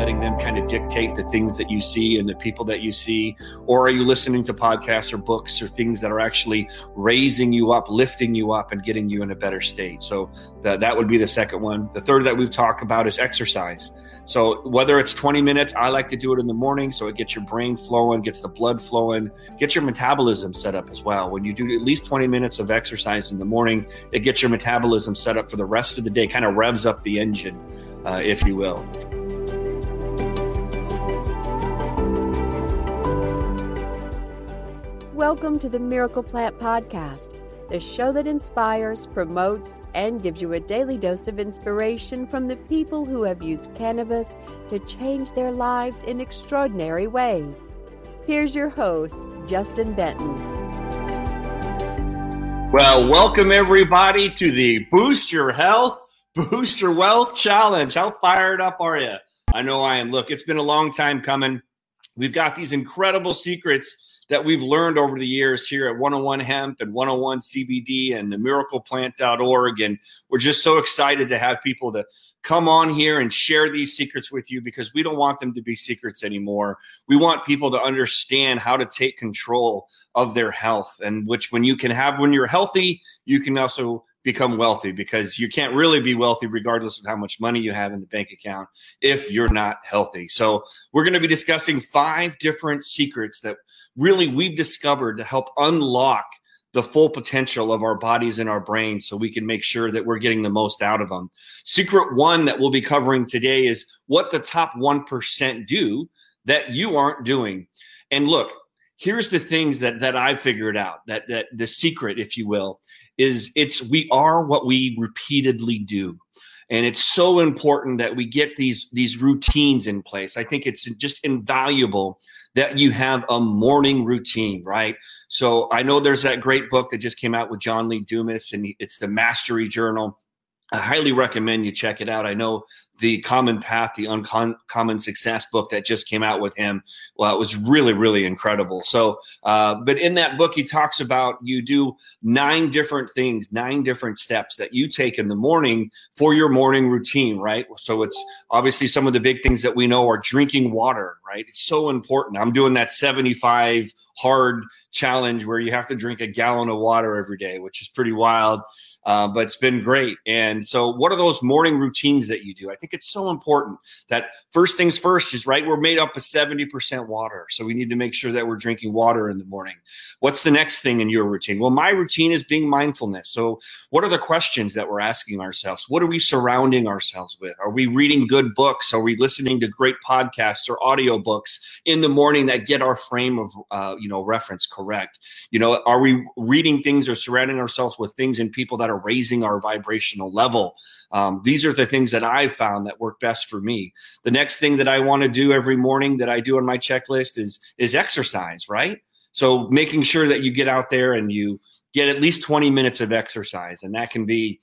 letting them kind of dictate the things that you see and the people that you see? Or are you listening to podcasts or books or things that are actually raising you up, lifting you up, and getting you in a better state? So that, that would be the second one. The third that we've talked about is exercise. So whether it's 20 minutes, I like to do it in the morning so it gets your brain flowing, gets the blood flowing, gets your metabolism set up as well. When you do at least 20 minutes of exercise in the morning, it gets your metabolism set up for the rest of the day, kind of revs up the engine, uh, if you will. Welcome to the Miracle Plant Podcast the show that inspires, promotes, and gives you a daily dose of inspiration from the people who have used cannabis to change their lives in extraordinary ways. Here's your host, Justin Benton. Well, welcome everybody to the Boost Your Health, Boost Your Wealth Challenge. How fired up are you? I know I am. Look, it's been a long time coming. We've got these incredible secrets that we've learned over the years here at 101 Hemp and 101 CBD and the miracleplant.org. And we're just so excited to have people to come on here and share these secrets with you because we don't want them to be secrets anymore. We want people to understand how to take control of their health and which when you can have when you're healthy, you can also become wealthy because you can't really be wealthy regardless of how much money you have in the bank account if you're not healthy. So, we're going to be discussing five different secrets that really we've discovered to help unlock the full potential of our bodies and our brains so we can make sure that we're getting the most out of them. Secret one that we'll be covering today is what the top 1% do that you aren't doing. And look, here's the things that that I figured out that that the secret if you will is it's we are what we repeatedly do. And it's so important that we get these these routines in place. I think it's just invaluable that you have a morning routine right? So i know there's that great book that just came out with john lee dumas and it's the mastery journal I highly recommend you check it out. I know the Common Path, the Uncommon Success book that just came out with him. Well, it was really, really incredible. So, uh, but in that book, he talks about you do nine different things, nine different steps that you take in the morning for your morning routine, right? So it's obviously some of the big things that we know are drinking water, right? It's so important. I'm doing that 75 hard challenge where you have to drink a gallon of water every day, which is pretty wild. Uh, but it's been great. And so, what are those morning routines that you do? I think it's so important that first things first is right. We're made up of 70% water. So, we need to make sure that we're drinking water in the morning. What's the next thing in your routine? Well, my routine is being mindfulness. So, what are the questions that we're asking ourselves? What are we surrounding ourselves with? Are we reading good books? Are we listening to great podcasts or audiobooks in the morning that get our frame of, uh, you know, reference correct? You know, are we reading things or surrounding ourselves with things and people that are raising our vibrational level. Um, these are the things that I've found that work best for me. The next thing that I want to do every morning that I do on my checklist is is exercise, right? So making sure that you get out there and you get at least 20 minutes of exercise, and that can be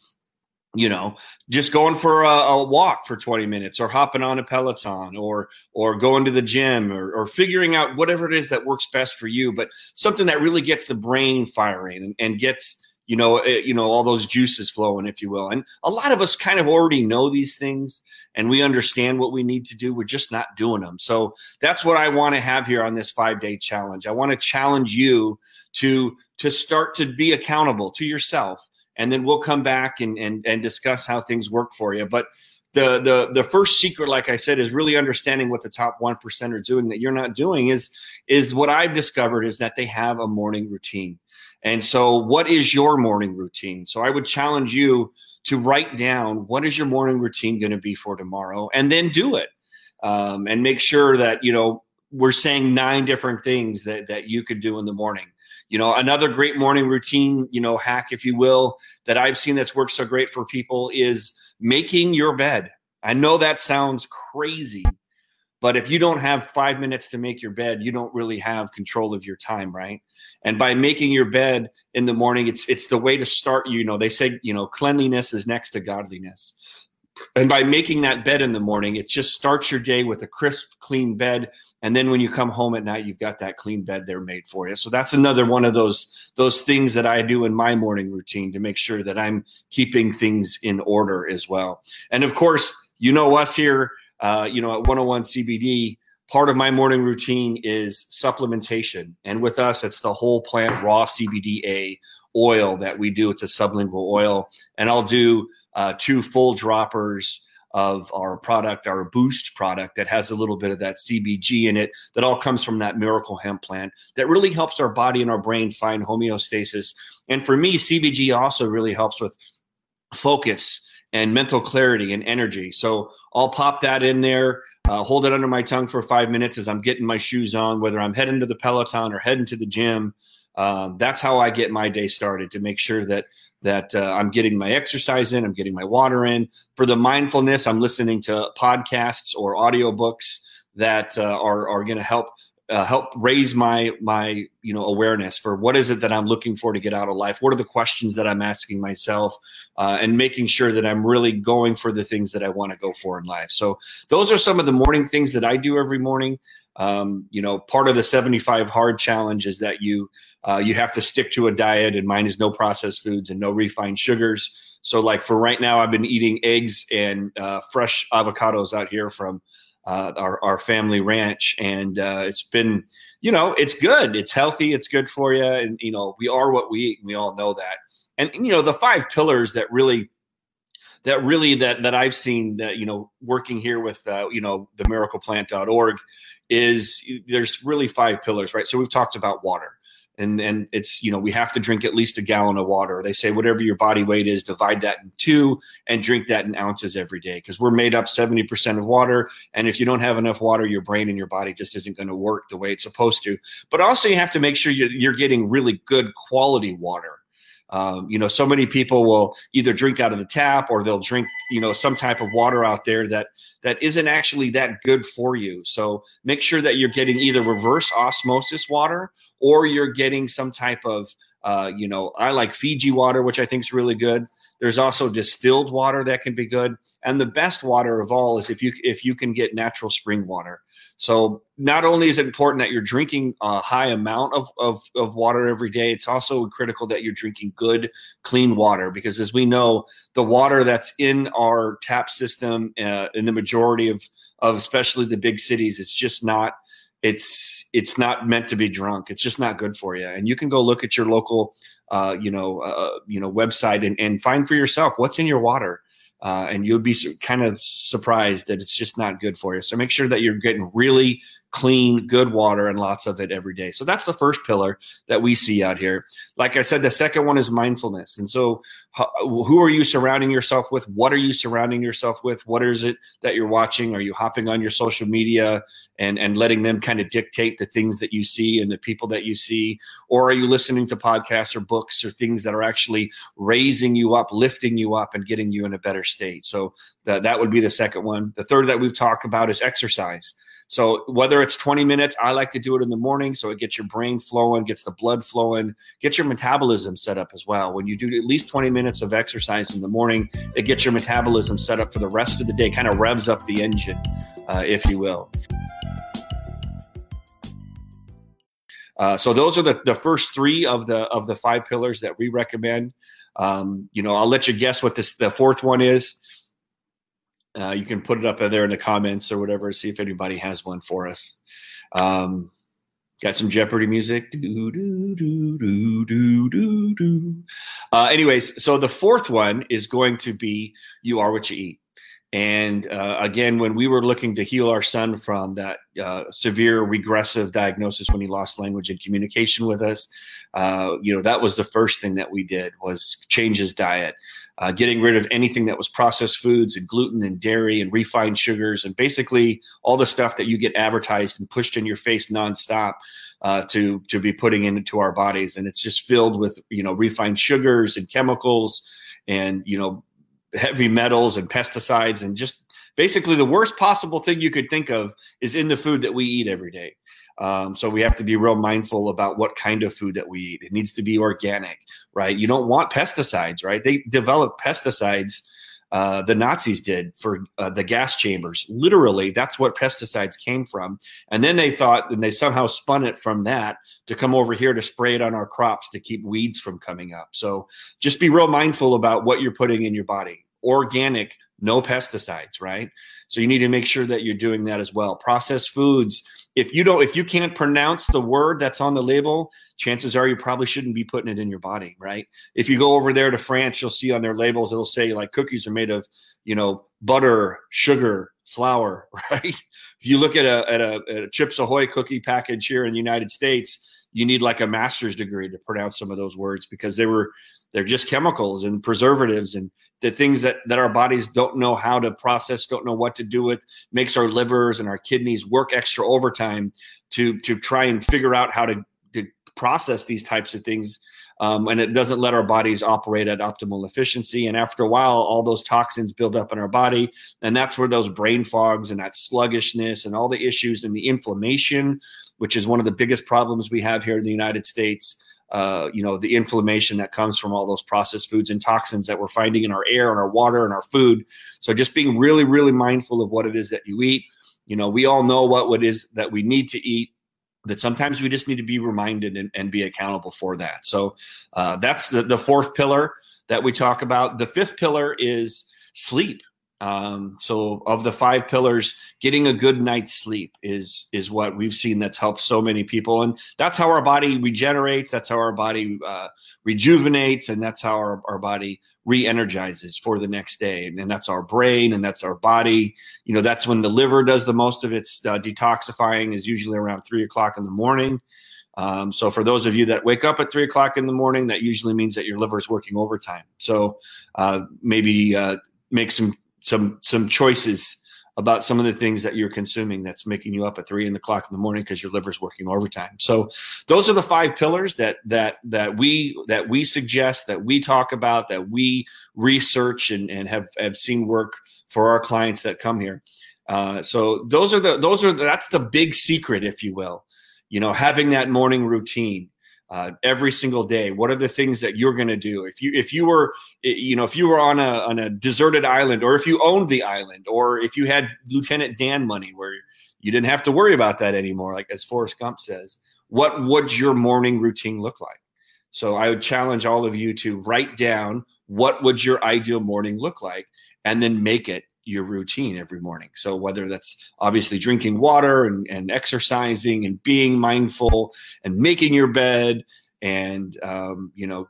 you know just going for a, a, walk for 20 minutes or hopping on a peloton or or going to the gym or, or, figuring out whatever it is that works best for you but something that really gets the brain firing and, and gets you know, it, eh, you know, all those juices flowing, if you will. And a lot of us kind of already know these things and we understand what we need to do. We're just not doing them. So that's what I want to have here on this five day challenge. I want to challenge you to, to start to be accountable to yourself. And then we'll come back and, and, and discuss how things work for you. But the, the the first secret, like I said, is really understanding what the top one percent are doing that you're not doing. Is is what I've discovered is that they have a morning routine and so, what is your morning routine? So, I would challenge you to write down what is your morning routine going to be for tomorrow, and then do it, um, and make sure that you know we're saying nine different things that that you could do in the morning. You know, another great morning routine, you know, hack, if you will, that I've seen that's worked so great for people is making your bed. I know that sounds crazy, but if you don't have five minutes to make your bed, you don't really have control of your time, right? And by making your bed in the morning, it's it's the way to start. You know, they say you know cleanliness is next to godliness, and by making that bed in the morning, it just starts your day with a crisp, clean bed. And then when you come home at night, you've got that clean bed there made for you. So that's another one of those those things that I do in my morning routine to make sure that I'm keeping things in order as well. And of course, you know us here uh, you know, at 101 CBD, part of my morning routine is supplementation. And with us, it's the whole plant raw CBDA oil that we do. It's a sublingual oil. And I'll do uh, two full droppers of our product, our boost product that has a little bit of that CBG in it that all comes from that miracle hemp plant that really helps our body and our brain find homeostasis. And for me, CBG also really helps with focus and mental clarity and energy. So I'll pop that in there, uh, hold it under my tongue for five minutes as I'm getting my shoes on, whether I'm heading to the Peloton or heading to the gym. Um, that's how I get my day started to make sure that that uh, I'm getting my exercise in, I'm getting my water in. For the mindfulness, I'm listening to podcasts or audiobooks that uh, are are going to help uh, help raise my my you know awareness for what is it that I'm looking for to get out of life. What are the questions that I'm asking myself, uh, and making sure that I'm really going for the things that I want to go for in life. So those are some of the morning things that I do every morning. Um, you know, part of the 75 hard challenge is that you uh, you have to stick to a diet, and mine is no processed foods and no refined sugars. So, like for right now, I've been eating eggs and uh, fresh avocados out here from uh, our, our family ranch, and uh, it's been, you know, it's good. It's healthy. It's good for you, and you know, we are what we eat. And we all know that. And you know, the five pillars that really that really that that I've seen that you know working here with uh, you know the miracleplant.org is there's really five pillars right so we've talked about water and and it's you know we have to drink at least a gallon of water. They say whatever your body weight is divide that in two and drink that in ounces every day because we're made up 70% of water. And if you don't have enough water your brain and your body just isn't going to work the way it's supposed to. But also you have to make sure you're, you're getting really good quality water um, you know, so many people will either drink out of the tap or they'll drink, you know, some type of water out there that that isn't actually that good for you. So make sure that you're getting either reverse osmosis water or you're getting some type of, uh, you know, I like Fiji water, which I think is really good. There's also distilled water that can be good, and the best water of all is if you if you can get natural spring water. So not only is it important that you're drinking a high amount of, of, of water every day, it's also critical that you're drinking good, clean water because as we know, the water that's in our tap system uh, in the majority of, of especially the big cities, it's just not it's it's not meant to be drunk. It's just not good for you. And you can go look at your local uh, you know, uh, you know, website and, and find for yourself what's in your water. Uh, and you'll be kind of surprised that it's just not good for you. So make sure that you're getting really clean, good water and lots of it every day. So that's the first pillar that we see out here. Like I said, the second one is mindfulness. And so, who are you surrounding yourself with? What are you surrounding yourself with? What is it that you're watching? Are you hopping on your social media and, and letting them kind of dictate the things that you see and the people that you see? Or are you listening to podcasts or books or things that are actually raising you up, lifting you up, and getting you in a better state? So, that, that would be the second one. The third that we've talked about is exercise. So whether it's 20 minutes, I like to do it in the morning so it gets your brain flowing, gets the blood flowing, gets your metabolism set up as well. When you do at least 20 minutes of exercise in the morning, it gets your metabolism set up for the rest of the day, kind of revs up the engine, uh, if you will. Uh, so those are the, the first three of the of the five pillars that we recommend. Um, you know, I'll let you guess what this the fourth one is. Uh, you can put it up there in the comments or whatever. See if anybody has one for us. Um, got some Jeopardy music. Do, do, do, do, do, do, do. Uh, anyways, so the fourth one is going to be "You Are What You Eat." And uh, again, when we were looking to heal our son from that uh, severe regressive diagnosis when he lost language and communication with us, uh, you know, that was the first thing that we did was change his diet uh, getting rid of anything that was processed foods and gluten and dairy and refined sugars and basically all the stuff that you get advertised and pushed in your face nonstop uh, to to be putting into our bodies, and it's just filled with you know refined sugars and chemicals and you know heavy metals and pesticides and just basically the worst possible thing you could think of is in the food that we eat every day. Um, so we have to be real mindful about what kind of food that we eat. It needs to be organic, right? You don't want pesticides, right? They develop pesticides. Uh, the Nazis did for uh, the gas chambers. Literally, that's what pesticides came from. And then they thought, and they somehow spun it from that to come over here to spray it on our crops to keep weeds from coming up. So just be real mindful about what you're putting in your body. Organic, no pesticides, right? So you need to make sure that you're doing that as well. Processed foods, if you don't if you can't pronounce the word that's on the label, chances are you probably shouldn't be putting it in your body, right? If you go over there to France, you'll see on their labels it'll say like cookies are made of, you know, butter, sugar, flour, right? If you look at a at a, at a Chips Ahoy cookie package here in the United States, you need like a master's degree to pronounce some of those words because they were they're just chemicals and preservatives and the things that that our bodies don't know how to process don't know what to do with makes our livers and our kidneys work extra overtime to to try and figure out how to, process these types of things um, and it doesn't let our bodies operate at optimal efficiency. And after a while, all those toxins build up in our body, and that's where those brain fogs and that sluggishness and all the issues and the inflammation, which is one of the biggest problems we have here in the United States. Uh, you know the inflammation that comes from all those processed foods and toxins that we're finding in our air and our water and our food so just being really really mindful of what it is that you eat you know we all know what it is that we need to eat that sometimes we just need to be reminded and, and be accountable for that. So uh, that's the, the fourth pillar that we talk about. The fifth pillar is sleep. Um, so of the five pillars, getting a good night's sleep is is what we've seen that's helped so many people, and that's how our body regenerates. That's how our body uh, rejuvenates, and that's how our, our body re-energizes for the next day. And, and that's our brain, and that's our body. You know, that's when the liver does the most of its uh, detoxifying. Is usually around three o'clock in the morning. Um, so for those of you that wake up at three o'clock in the morning, that usually means that your liver is working overtime. So uh, maybe uh, make some some some choices about some of the things that you're consuming that's making you up at three in the clock in the morning because your liver's working overtime. So those are the five pillars that that that we that we suggest that we talk about that we research and, and have have seen work for our clients that come here. Uh, so those are the those are that's the big secret, if you will. You know, having that morning routine uh, every single day what are the things that you're going to do? If you if you were you know if you were on a on a deserted island or if you owned the island or if you had lieutenant dan money where you didn't have to worry about that anymore like as forrest gump says what would your morning routine look like? So i would challenge all of you to write down what would your ideal morning look like and then make it your routine every morning. So whether that's obviously drinking water and, and exercising and being mindful and making your bed and um, you know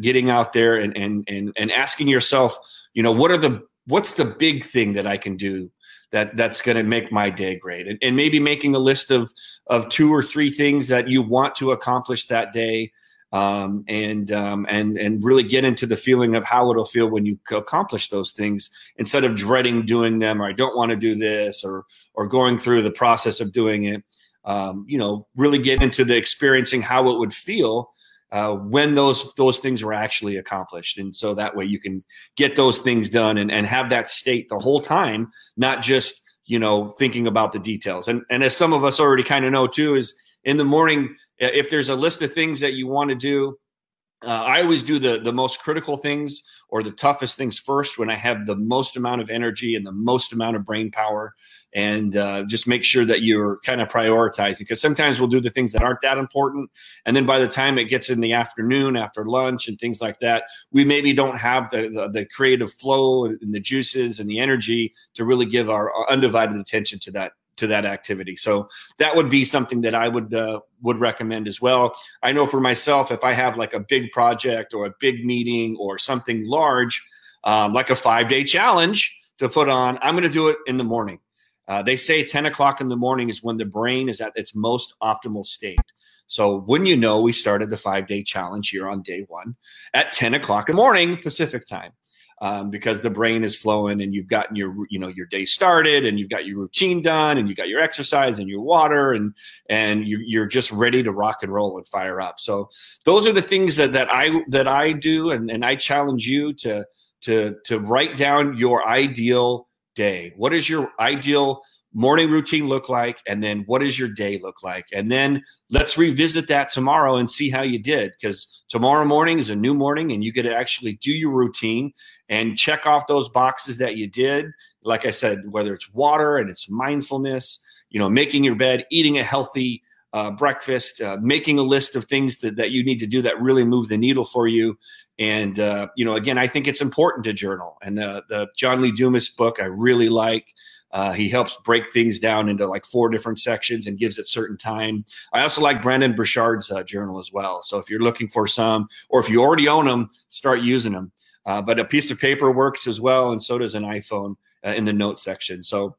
getting out there and, and and and asking yourself, you know, what are the what's the big thing that I can do that that's going to make my day great and, and maybe making a list of of two or three things that you want to accomplish that day um, and um, and and really get into the feeling of how it'll feel when you accomplish those things instead of dreading doing them or I don't want to do this or or going through the process of doing it. Um, you know, really get into the experiencing how it would feel uh, when those those things were actually accomplished, and so that way you can get those things done and, and have that state the whole time, not just you know thinking about the details. And and as some of us already kind of know too, is in the morning, if there's a list of things that you want to do, uh, I always do the the most critical things or the toughest things first when I have the most amount of energy and the most amount of brain power, and uh, just make sure that you're kind of prioritizing. Because sometimes we'll do the things that aren't that important, and then by the time it gets in the afternoon after lunch and things like that, we maybe don't have the the, the creative flow and the juices and the energy to really give our undivided attention to that to that activity. So that would be something that I would uh, would recommend as well. I know for myself, if I have like a big project or a big meeting or something large, um, like a five day challenge to put on, I'm going to do it in the morning. Uh, they say 10 o'clock in the morning is when the brain is at its most optimal state. So, wouldn't you know, we started the five day challenge here on day one at 10 o'clock in the morning Pacific time um, because the brain is flowing and you've gotten your you know your day started and you've got your routine done and you got your exercise and your water and and you, you're just ready to rock and roll and fire up. So those are the things that, that i that i do and, and i challenge you to to to write down your ideal day. What is your ideal morning routine look like and then what does your day look like and then let's revisit that tomorrow and see how you did because tomorrow morning is a new morning and you get to actually do your routine and check off those boxes that you did like i said whether it's water and it's mindfulness you know making your bed eating a healthy uh, breakfast uh, making a list of things that, that you need to do that really move the needle for you And uh, you know, again, I think it's important to journal. And the the John Lee Dumas book I really like. Uh, he helps break things down into like four different sections and gives it certain time. I also like Brendon Burchard's uh, journal as well. So if you're looking for some, or if you already own them, start using them. Uh, but a piece of paper works as well, and so does an iPhone uh, in the note section. So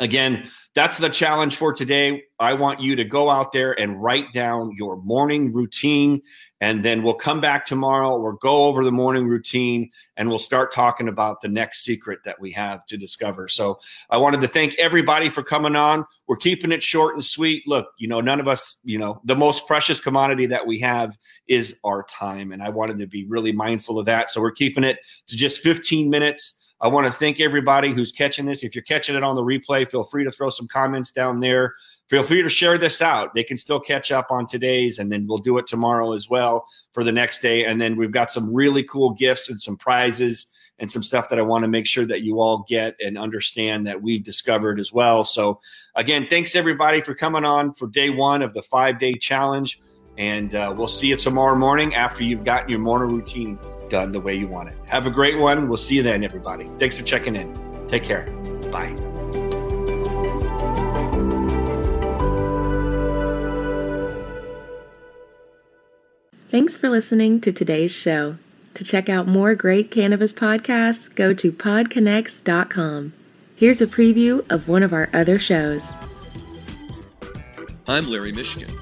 Again, that's the challenge for today. I want you to go out there and write down your morning routine, and then we'll come back tomorrow. We'll go over the morning routine and we'll start talking about the next secret that we have to discover. So, I wanted to thank everybody for coming on. We're keeping it short and sweet. Look, you know, none of us, you know, the most precious commodity that we have is our time. And I wanted to be really mindful of that. So, we're keeping it to just 15 minutes. I want to thank everybody who's catching this. If you're catching it on the replay, feel free to throw some comments down there. Feel free to share this out. They can still catch up on today's, and then we'll do it tomorrow as well for the next day. And then we've got some really cool gifts and some prizes and some stuff that I want to make sure that you all get and understand that we've discovered as well. So, again, thanks everybody for coming on for day one of the five day challenge. And uh, we'll see you tomorrow morning after you've gotten your morning routine done the way you want it. Have a great one. We'll see you then, everybody. Thanks for checking in. Take care. Bye. Thanks for listening to today's show. To check out more great cannabis podcasts, go to podconnects.com. Here's a preview of one of our other shows. I'm Larry Mishkin